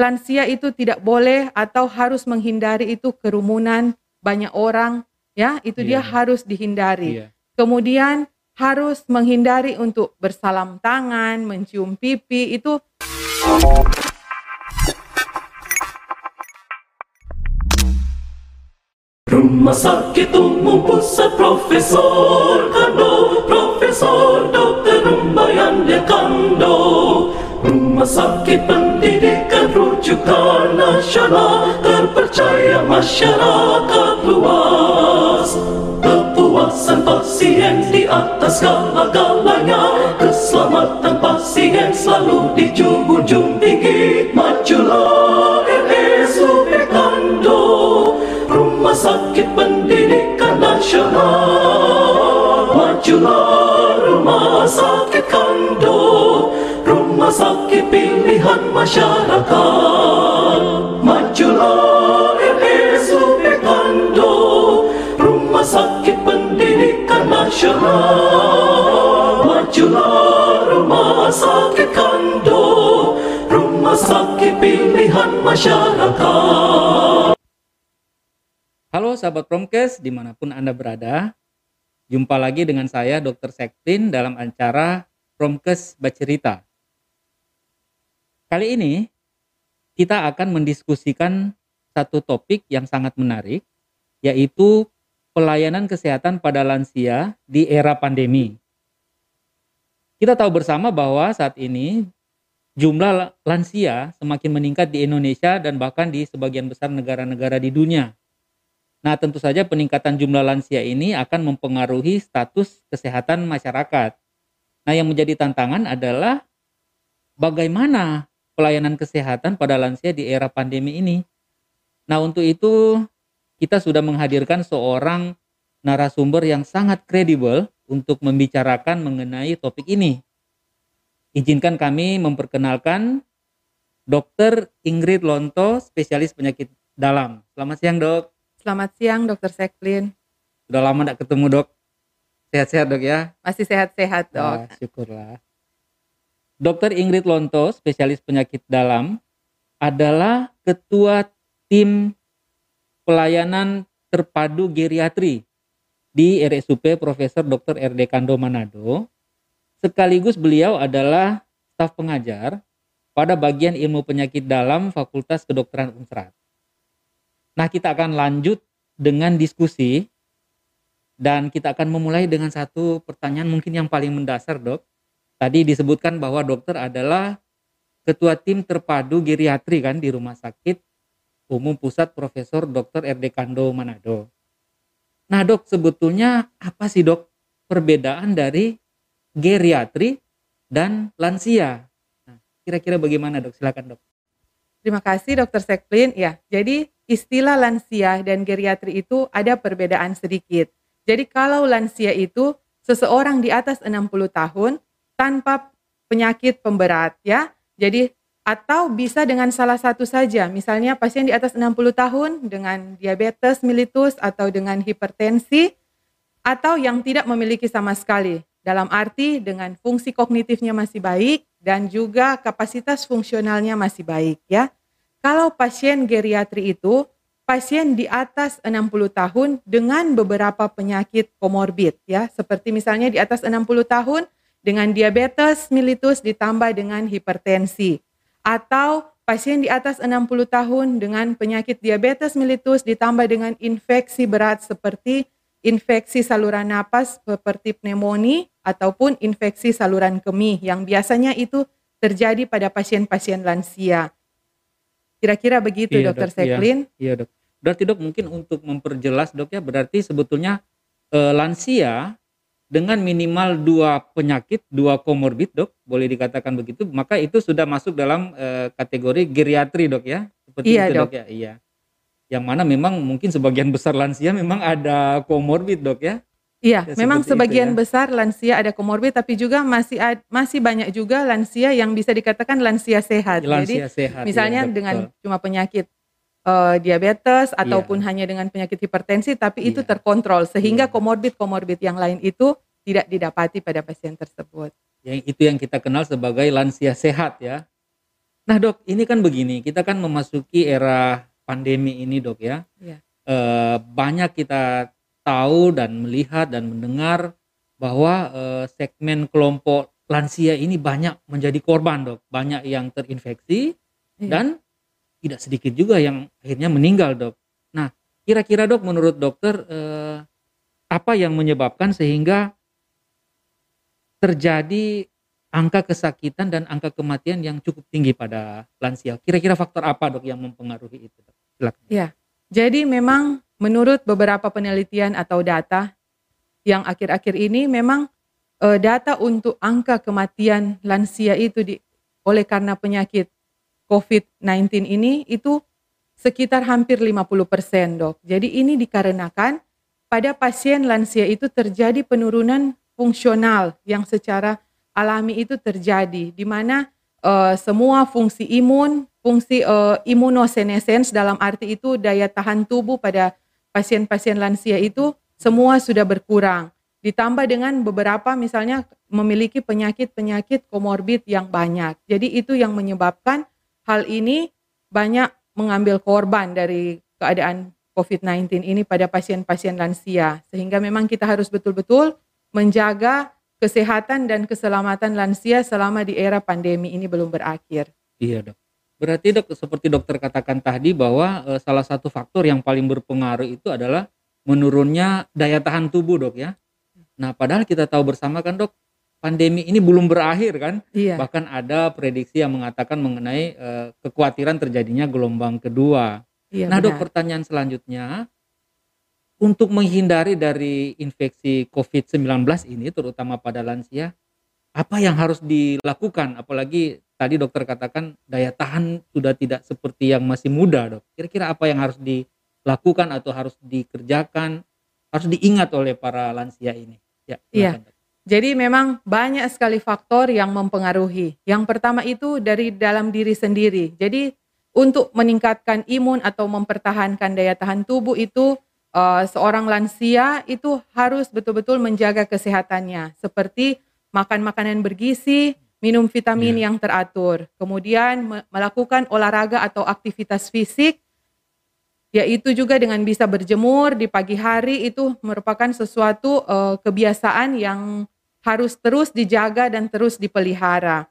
lansia itu tidak boleh atau harus menghindari itu kerumunan banyak orang, ya, itu dia Iya. harus dihindari. Iya. Kemudian harus menghindari untuk bersalam tangan, mencium pipi, itu Rumah sakit umum pusat Profesor Kando Profesor Dr. Rumbayan Dekando Rumah sakit pendidikan rujukan nasional Terpercaya masyarakat luas. Kepuasan pasien di atas segala-galanya. Keselamatan pasien selalu dijunjung tinggi. Majulah RSUP Kando Rumah Sakit Pendidikan Nasional. Majulah Rumah Sakit Kando Rumah Sakit Pilihan Masyarakat Majulah RSUP Kando Rumah Sakit Pendidikan Nasional Majulah Rumah Sakit Kando Rumah Sakit Pilihan Masyarakat Halo sahabat Promkes di mana pun Anda berada. Jumpa lagi dengan saya Dr. Sektin dalam acara Promkes Bercerita. Kali ini kita akan mendiskusikan satu topik yang sangat menarik yaitu pelayanan kesehatan pada lansia di era pandemi. Kita tahu bersama bahwa saat ini jumlah lansia semakin meningkat di Indonesia dan bahkan di sebagian besar negara-negara di dunia. Nah, tentu saja peningkatan jumlah lansia ini akan mempengaruhi status kesehatan masyarakat. Nah, yang menjadi tantangan adalah bagaimana pelayanan kesehatan pada lansia di era pandemi ini. Nah, untuk itu kita sudah menghadirkan seorang narasumber yang sangat kredibel untuk membicarakan mengenai topik ini. Izinkan kami memperkenalkan Dr. Ingrid Lonto, spesialis penyakit dalam. Selamat siang, Dok. selamat siang Dr. Seklin. Udah lama gak ketemu dok. Sehat-sehat dok ya. Masih sehat-sehat dok. Wah, syukurlah. Dokter Ingrid Lonto, spesialis penyakit dalam, adalah ketua tim pelayanan terpadu geriatri di RSUP Profesor Dr. RD Kando Manado. Sekaligus beliau adalah staf pengajar pada bagian ilmu penyakit dalam Fakultas Kedokteran Unsrat. Nah, kita akan lanjut dengan diskusi dan kita akan memulai dengan satu pertanyaan mungkin yang paling mendasar, Dok. Tadi disebutkan bahwa dokter adalah ketua tim terpadu geriatri kan di Rumah Sakit Umum Pusat Profesor Dr. RD Kando Manado. Nah, Dok, sebetulnya apa sih, Dok, perbedaan dari geriatri dan lansia? Nah, kira-kira bagaimana, Dok? Silakan, Dok. Terima kasih Dr. Seklin. Ya, jadi istilah lansia dan geriatri itu ada perbedaan sedikit. Jadi kalau lansia itu seseorang di atas 60 tahun tanpa penyakit pemberat ya. Jadi atau bisa dengan salah satu saja. Misalnya pasien di atas 60 tahun dengan diabetes mellitus atau dengan hipertensi atau yang tidak memiliki sama sekali. Dalam arti dengan fungsi kognitifnya masih baik dan juga kapasitas fungsionalnya masih baik ya. Kalau pasien geriatri itu pasien di atas 60 tahun dengan beberapa penyakit komorbid ya, seperti misalnya di atas 60 tahun dengan diabetes mellitus ditambah dengan hipertensi atau pasien di atas 60 tahun dengan penyakit diabetes mellitus ditambah dengan infeksi berat seperti infeksi saluran napas seperti pneumonia ataupun infeksi saluran kemih yang biasanya itu terjadi pada pasien-pasien lansia. Kira-kira begitu Iya, Dokter Dok, iya. Seklin. Iya dok. Berarti dok mungkin untuk memperjelas dok ya berarti sebetulnya eh, lansia dengan minimal dua penyakit, dua komorbid dok, boleh dikatakan begitu, maka itu sudah masuk dalam eh, kategori geriatri dok ya, seperti Iya, itu dok. Dok. ya, iya. Yang mana memang mungkin sebagian besar lansia memang ada komorbid dok ya. Iya, Ya, memang seperti itu sebagian ya. besar lansia ada komorbid tapi juga masih ad- masih banyak juga lansia yang bisa dikatakan lansia sehat. Jadi Lansia sehat. misalnya iya, dengan cuma penyakit eh, diabetes ataupun hanya dengan penyakit hipertensi tapi itu Iya. terkontrol sehingga Iya. komorbid-komorbid yang lain itu tidak didapati pada pasien tersebut. yang itu yang kita kenal sebagai lansia sehat ya. Nah dok, ini kan begini, kita kan memasuki era pandemi ini dok ya. Iya. Eh, banyak kita tahu dan melihat dan mendengar bahwa eh, segmen kelompok lansia ini banyak menjadi korban dok, banyak yang terinfeksi Iya. dan tidak sedikit juga yang akhirnya meninggal dok. Nah, kira-kira dok, menurut dokter eh, apa yang menyebabkan sehingga terjadi angka kesakitan dan angka kematian yang cukup tinggi pada lansia? Kira-kira faktor apa dok yang mempengaruhi itu? Silakan. Jadi memang menurut beberapa penelitian atau data yang akhir-akhir ini memang eh, data untuk angka kematian lansia itu di, oleh karena penyakit COVID-19 ini itu sekitar hampir 50% dok. Jadi ini dikarenakan pada pasien lansia itu terjadi penurunan fungsional yang secara alami itu terjadi di mana eh, semua fungsi imun, fungsi eh, imunosenescence dalam arti itu daya tahan tubuh pada pasien-pasien lansia itu semua sudah berkurang. Ditambah dengan beberapa misalnya memiliki penyakit-penyakit komorbid yang banyak. Jadi itu yang menyebabkan hal ini banyak mengambil korban dari keadaan COVID-19 ini pada pasien-pasien lansia. Sehingga memang kita harus betul-betul menjaga kesehatan dan keselamatan lansia selama di era pandemi ini belum berakhir. Iya dok. Berarti dok seperti dokter katakan tadi bahwa eh, salah satu faktor yang paling berpengaruh itu adalah menurunnya daya tahan tubuh dok ya. Nah padahal kita tahu bersama kan dok pandemi ini belum berakhir kan. Iya, Bahkan ada prediksi yang mengatakan mengenai eh, kekhawatiran terjadinya gelombang kedua. iya nah dok pertanyaan selanjutnya. Untuk menghindari dari infeksi COVID-19 ini terutama pada lansia apa yang harus dilakukan? Apalagi tadi dokter katakan daya tahan sudah tidak seperti yang masih muda dok. Kira-kira apa yang harus dilakukan atau harus dikerjakan harus diingat oleh para lansia ini? Ya Iya. Jadi memang banyak sekali faktor yang mempengaruhi. Yang pertama itu dari dalam diri sendiri. Jadi untuk meningkatkan imun atau mempertahankan daya tahan tubuh itu eh, seorang lansia itu harus betul-betul menjaga kesehatannya seperti makan makanan bergizi, minum vitamin Iya. yang teratur, kemudian me- melakukan olahraga atau aktivitas fisik yaitu juga dengan bisa berjemur di pagi hari itu merupakan sesuatu eh, kebiasaan yang harus terus dijaga dan terus dipelihara.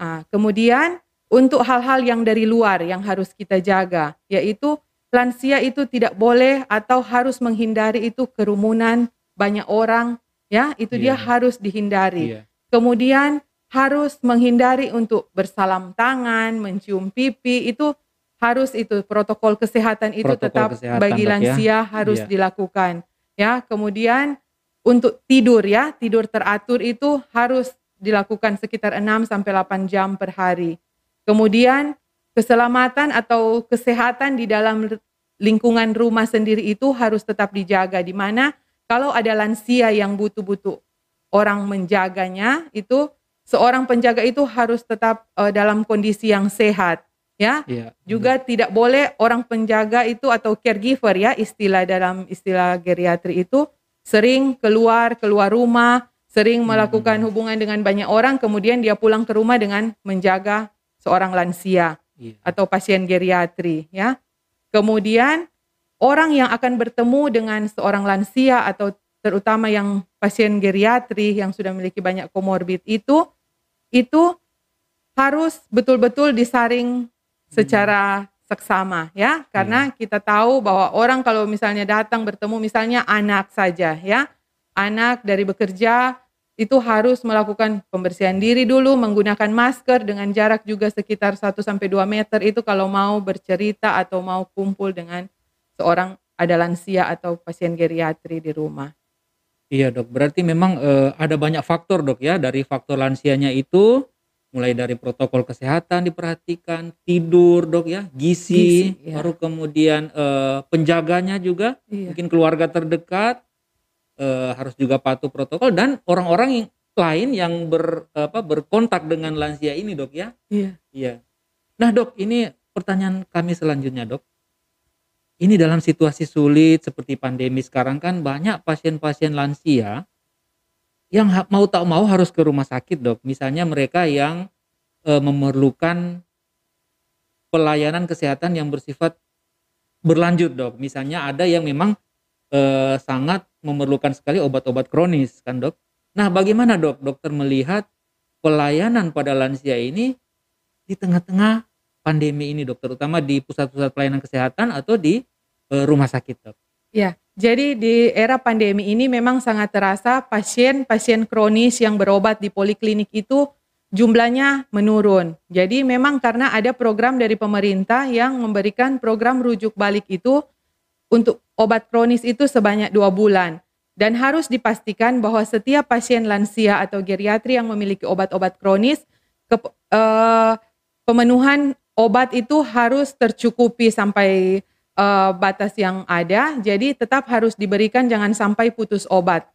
Ah, kemudian untuk hal-hal yang dari luar yang harus kita jaga, yaitu lansia itu tidak boleh atau harus menghindari itu kerumunan banyak orang, ya itu dia Iya. harus dihindari. iya Kemudian harus menghindari untuk bersalam tangan, mencium pipi, itu harus itu protokol kesehatan itu Protokol tetap kesehatan, bagi ya. lansia harus Iya. dilakukan. Ya, kemudian untuk tidur ya, tidur teratur itu harus dilakukan sekitar 6 sampai 8 jam per hari. Kemudian keselamatan atau kesehatan di dalam lingkungan rumah sendiri itu harus tetap dijaga di mana kalau ada lansia yang butuh-butuh orang menjaganya itu seorang penjaga itu harus tetap eh, dalam kondisi yang sehat ya iya juga tidak boleh orang penjaga itu atau caregiver ya istilah dalam istilah geriatri itu sering keluar keluar rumah sering melakukan Hmm. hubungan dengan banyak orang kemudian dia pulang ke rumah dengan menjaga seorang lansia iya atau pasien geriatri ya. Kemudian orang yang akan bertemu dengan seorang lansia atau terutama yang pasien geriatri yang sudah memiliki banyak komorbid itu itu harus betul-betul disaring secara seksama ya. Karena kita tahu bahwa orang kalau misalnya datang bertemu misalnya anak saja ya. Anak dari bekerja itu harus melakukan pembersihan diri dulu menggunakan masker dengan jarak juga sekitar 1 sampai 2 meter itu kalau mau bercerita atau mau kumpul dengan seorang ada lansia atau pasien geriatri di rumah. Iya dok, berarti memang eh, ada banyak faktor dok ya dari faktor lansianya itu mulai dari protokol kesehatan diperhatikan, tidur dok ya, gizi, Gizi, ya. baru kemudian eh, penjaganya juga, Iya. mungkin keluarga terdekat eh, harus juga patuh protokol dan orang-orang yang lain yang ber apa berkontak dengan lansia ini dok ya. Iya. Iya. Nah dok, ini pertanyaan kami selanjutnya dok. Ini dalam situasi sulit seperti pandemi sekarang kan banyak pasien-pasien lansia yang mau tak mau harus ke rumah sakit dok. Misalnya mereka yang eh, memerlukan pelayanan kesehatan yang bersifat berlanjut dok. Misalnya ada yang memang eh, sangat memerlukan sekali obat-obat kronis kan dok. Nah bagaimana dok dokter melihat pelayanan pada lansia ini di tengah-tengah pandemi ini dok, terutama di pusat-pusat pelayanan kesehatan atau di eh, rumah sakit dok. Ya, jadi di era pandemi ini memang sangat terasa pasien-pasien kronis yang berobat di poliklinik itu jumlahnya menurun. Jadi memang karena ada program dari pemerintah yang memberikan program rujuk balik itu untuk obat kronis itu sebanyak dua bulan. Dan harus dipastikan bahwa setiap pasien lansia atau geriatri yang memiliki obat-obat kronis, ke, eh, pemenuhan obat itu harus tercukupi sampai uh, batas yang ada, jadi tetap harus diberikan jangan sampai putus obat.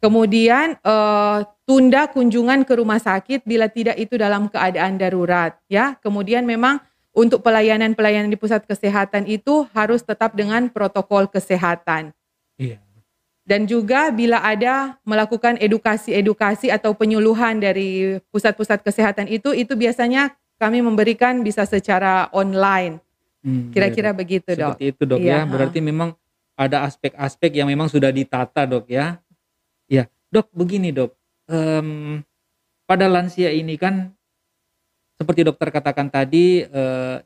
Kemudian uh, tunda kunjungan ke rumah sakit bila tidak itu dalam keadaan darurat, ya. Kemudian memang untuk pelayanan-pelayanan di pusat kesehatan itu harus tetap dengan protokol kesehatan. Iya. Dan juga bila ada melakukan edukasi-edukasi atau penyuluhan dari pusat-pusat kesehatan itu, itu biasanya kami memberikan bisa secara online. Hmm, Kira-kira dok. begitu, Dok. Seperti itu dok Iya, ya. Berarti memang ada aspek-aspek yang memang sudah ditata dok ya. Ya dok begini dok. Em, pada lansia ini kan seperti dokter katakan tadi eh,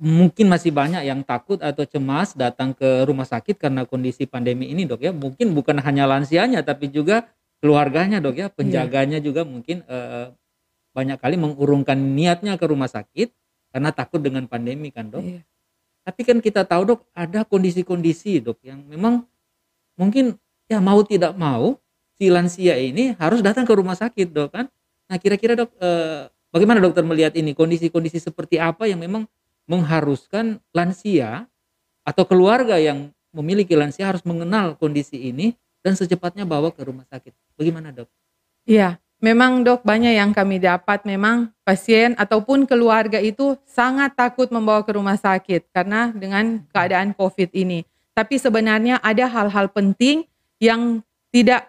mungkin masih banyak yang takut atau cemas datang ke rumah sakit karena kondisi pandemi ini dok ya. Mungkin bukan hanya lansianya tapi juga keluarganya dok ya. Penjaganya juga mungkin eh, banyak kali mengurungkan niatnya ke rumah sakit karena takut dengan pandemi kan dok. Iya. Tapi kan kita tahu dok ada kondisi-kondisi dok yang memang mungkin ya mau tidak mau si lansia ini harus datang ke rumah sakit dok kan. Nah kira-kira dok eh, bagaimana dokter melihat ini kondisi-kondisi seperti apa yang memang mengharuskan lansia atau keluarga yang memiliki lansia harus mengenal kondisi ini dan secepatnya bawa ke rumah sakit. Bagaimana dok? Iya, memang dok banyak yang kami dapat memang pasien ataupun keluarga itu sangat takut membawa ke rumah sakit karena dengan keadaan COVID ini. Tapi sebenarnya ada hal-hal penting yang tidak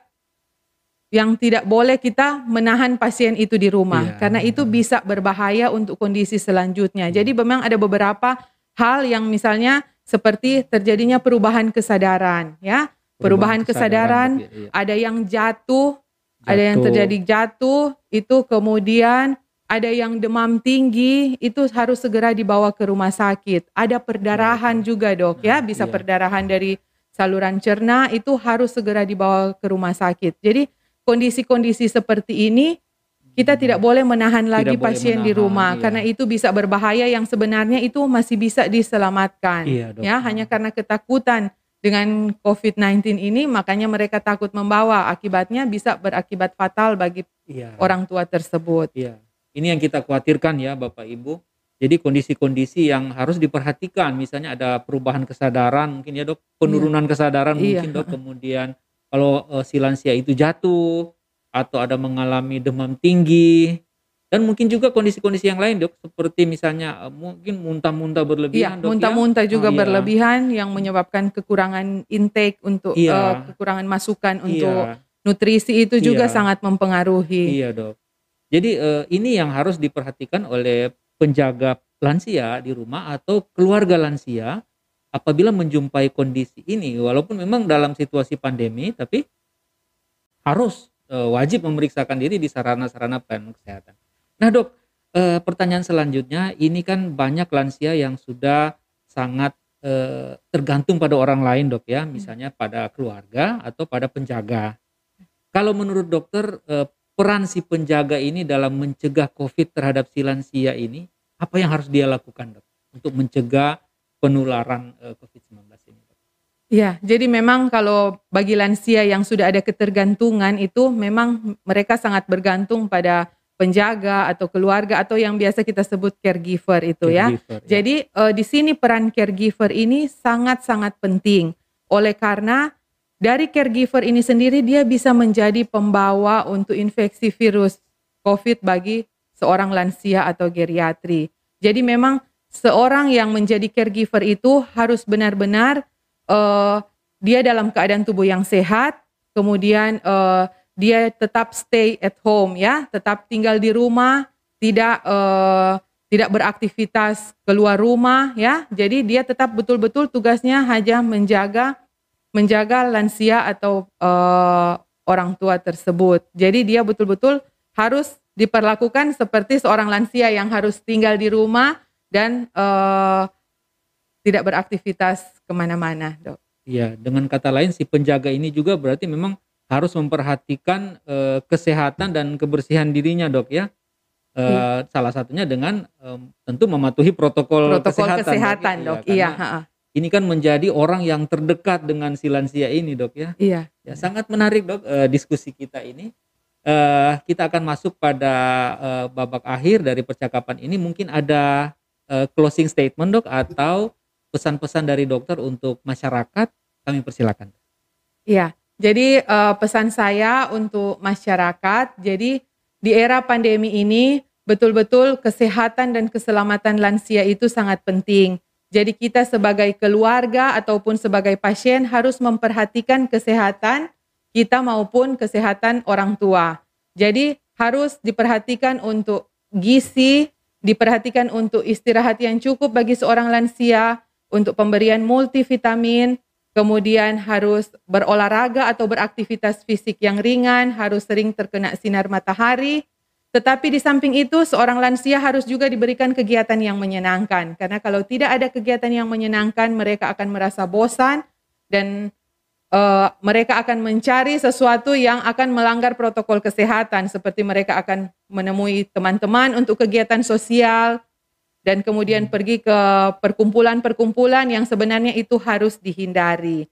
yang tidak boleh kita menahan pasien itu di rumah Iya. karena itu bisa berbahaya untuk kondisi selanjutnya. Jadi memang ada beberapa hal yang misalnya seperti terjadinya perubahan kesadaran ya. Perubahan, kesadaran, dok, ya, iya. ada yang jatuh ada yang terjadi jatuh, itu kemudian ada yang demam tinggi, itu harus segera dibawa ke rumah sakit. Ada perdarahan juga dok ya, Nah, bisa iya. perdarahan dari saluran cerna, itu harus segera dibawa ke rumah sakit. Jadi kondisi-kondisi seperti ini kita tidak boleh menahan lagi boleh pasien di menahan, rumah iya. karena itu bisa berbahaya yang sebenarnya itu masih bisa diselamatkan. Iya, dok. Ya, hanya karena ketakutan dengan COVID-19 ini makanya mereka takut membawa. Akibatnya bisa berakibat fatal bagi Iya. orang tua tersebut. Iya. Ini yang kita khawatirkan ya Bapak Ibu. Jadi kondisi-kondisi yang harus diperhatikan, misalnya ada perubahan kesadaran, mungkin ya dok, penurunan kesadaran Iya. mungkin dok, kemudian kalau eh, si lansia itu jatuh atau ada mengalami demam tinggi, dan mungkin juga kondisi-kondisi yang lain dok, seperti misalnya eh, mungkin muntah-muntah Iya, berlebihan dok ya. muntah-muntah juga Ah, iya. berlebihan yang menyebabkan kekurangan intake untuk Iya. eh, kekurangan masukan untuk Iya. nutrisi itu juga Iya. sangat mempengaruhi. Iya dok. Jadi eh, ini yang harus diperhatikan oleh penjaga lansia di rumah atau keluarga lansia apabila menjumpai kondisi ini, walaupun memang dalam situasi pandemi, tapi harus wajib memeriksakan diri di sarana-sarana pelayanan kesehatan. Nah dok, eh, pertanyaan selanjutnya, ini kan banyak lansia yang sudah sangat eh, tergantung pada orang lain dok ya, misalnya pada keluarga atau pada penjaga. Kalau menurut dokter eh, peran si penjaga ini dalam mencegah COVID terhadap si lansia ini, apa yang harus dia lakukan dok untuk mencegah penularan eh, COVID-19 ini? Dok? Iya, jadi memang kalau bagi lansia yang sudah ada ketergantungan itu memang mereka sangat bergantung pada penjaga atau keluarga atau yang biasa kita sebut caregiver itu ya. Caregiver, ya. Jadi eh, di sini peran caregiver ini sangat-sangat penting. Oleh karena dari caregiver ini sendiri dia bisa menjadi pembawa untuk infeksi virus COVID bagi seorang lansia atau geriatri. Jadi memang seorang yang menjadi caregiver itu harus benar-benar eh, dia dalam keadaan tubuh yang sehat, kemudian eh, dia tetap stay at home ya, tetap tinggal di rumah, tidak eh, tidak beraktivitas keluar rumah ya. Jadi dia tetap betul-betul tugasnya hanya menjaga menjaga lansia atau uh, orang tua tersebut. Jadi dia betul-betul harus diperlakukan seperti seorang lansia yang harus tinggal di rumah dan uh, tidak beraktivitas ke mana-mana, dok. Iya, dengan kata lain si penjaga ini juga berarti memang harus memperhatikan uh, kesehatan dan kebersihan dirinya, dok ya. Uh, Salah satunya dengan um, tentu mematuhi protokol, protokol kesehatan, kesehatan dok. dok. Iya. iya ini kan menjadi orang yang terdekat dengan si lansia ini dok ya. Iya. Ya sangat menarik dok uh, diskusi kita ini. Uh, kita akan masuk pada uh, babak akhir dari percakapan ini. Mungkin ada uh, closing statement dok atau pesan-pesan dari dokter untuk masyarakat. Kami persilakan. Iya. Jadi uh, pesan saya untuk masyarakat. Jadi di era pandemi ini betul-betul kesehatan dan keselamatan lansia itu sangat penting jadi kita sebagai keluarga ataupun sebagai pasien harus memperhatikan kesehatan kita maupun kesehatan orang tua. Jadi harus diperhatikan untuk gizi, diperhatikan untuk istirahat yang cukup bagi seorang lansia, untuk pemberian multivitamin, kemudian harus berolahraga atau beraktivitas fisik yang ringan, harus sering terkena sinar matahari, tetapi di samping itu seorang lansia harus juga diberikan kegiatan yang menyenangkan. Karena kalau tidak ada kegiatan yang menyenangkan mereka akan merasa bosan dan uh, mereka akan mencari sesuatu yang akan melanggar protokol kesehatan. Seperti mereka akan menemui teman-teman untuk kegiatan sosial dan kemudian hmm. pergi ke perkumpulan-perkumpulan yang sebenarnya itu harus dihindari.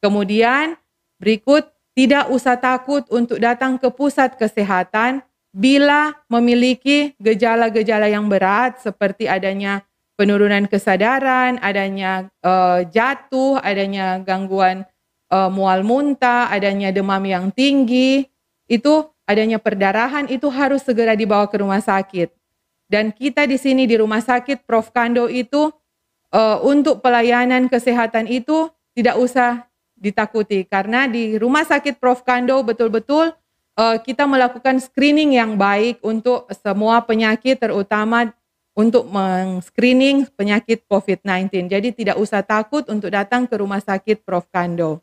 Kemudian berikut tidak usah takut untuk datang ke pusat kesehatan bila memiliki gejala-gejala yang berat seperti adanya penurunan kesadaran, adanya uh, jatuh, adanya gangguan uh, mual muntah, adanya demam yang tinggi, itu adanya perdarahan itu harus segera dibawa ke rumah sakit. Dan kita di sini di rumah sakit Prof Kando itu uh, untuk pelayanan kesehatan itu tidak usah ditakuti karena di rumah sakit Prof Kando betul-betul uh, kita melakukan screening yang baik untuk semua penyakit terutama untuk men-screening penyakit COVID-19. Jadi tidak usah takut untuk datang ke rumah sakit Prof Kando.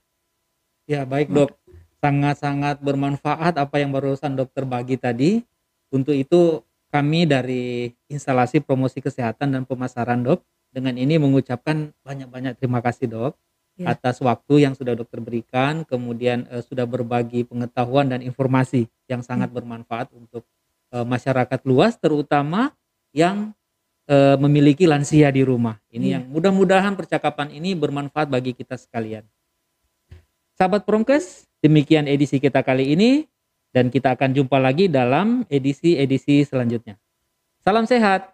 Ya, baik Dok. Sangat-sangat bermanfaat apa yang barusan dokter bagi tadi. Untuk itu kami dari instalasi promosi kesehatan dan pemasaran Dok dengan ini mengucapkan banyak-banyak terima kasih Dok ya. atas waktu yang sudah dokter berikan, kemudian uh, sudah berbagi pengetahuan dan informasi yang sangat hmm. bermanfaat untuk uh, masyarakat luas, terutama yang uh, memiliki lansia di rumah. Ini ya. yang mudah-mudahan percakapan ini bermanfaat bagi kita sekalian. Sahabat Promkes, demikian edisi kita kali ini dan kita akan jumpa lagi dalam edisi-edisi selanjutnya. Salam sehat.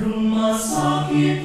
Rumah sakit